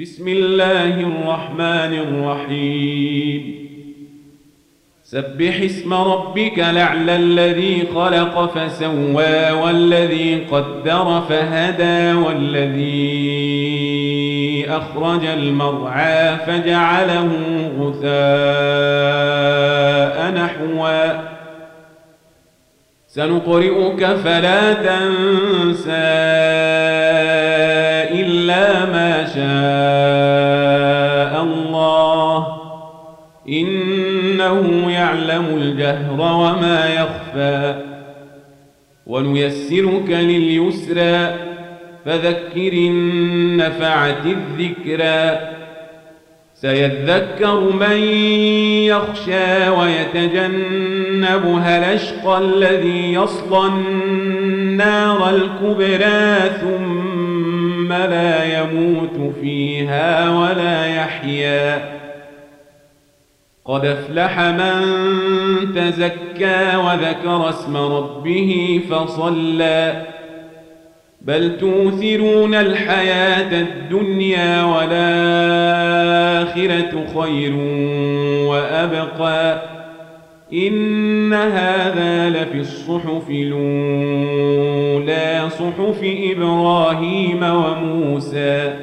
بسم الله الرحمن الرحيم. سبح اسم ربك لعلى الذي خلق فسوى والذي قدر فهدى والذي أخرج المرعى فجعله غثاء نحوا سنقرئك فلا تنسى إلا ما شاء الله. إنه يعلم الجهر وما يخفى. ونيسرك لليسرى. فذكر النفعة الذكرى. سيذكر من يخشى ويتجنبها الأشقى الذي يصلى النار الكبرى. ثم لا يموت فيها ولا يحيا. قد أفلح من تزكى وذكر اسم ربه فصلى. بل توثرون الحياة الدنيا والآخرة خير وأبقى. إن هذا لفي الصحف الأولى صحف إبراهيم وموسى.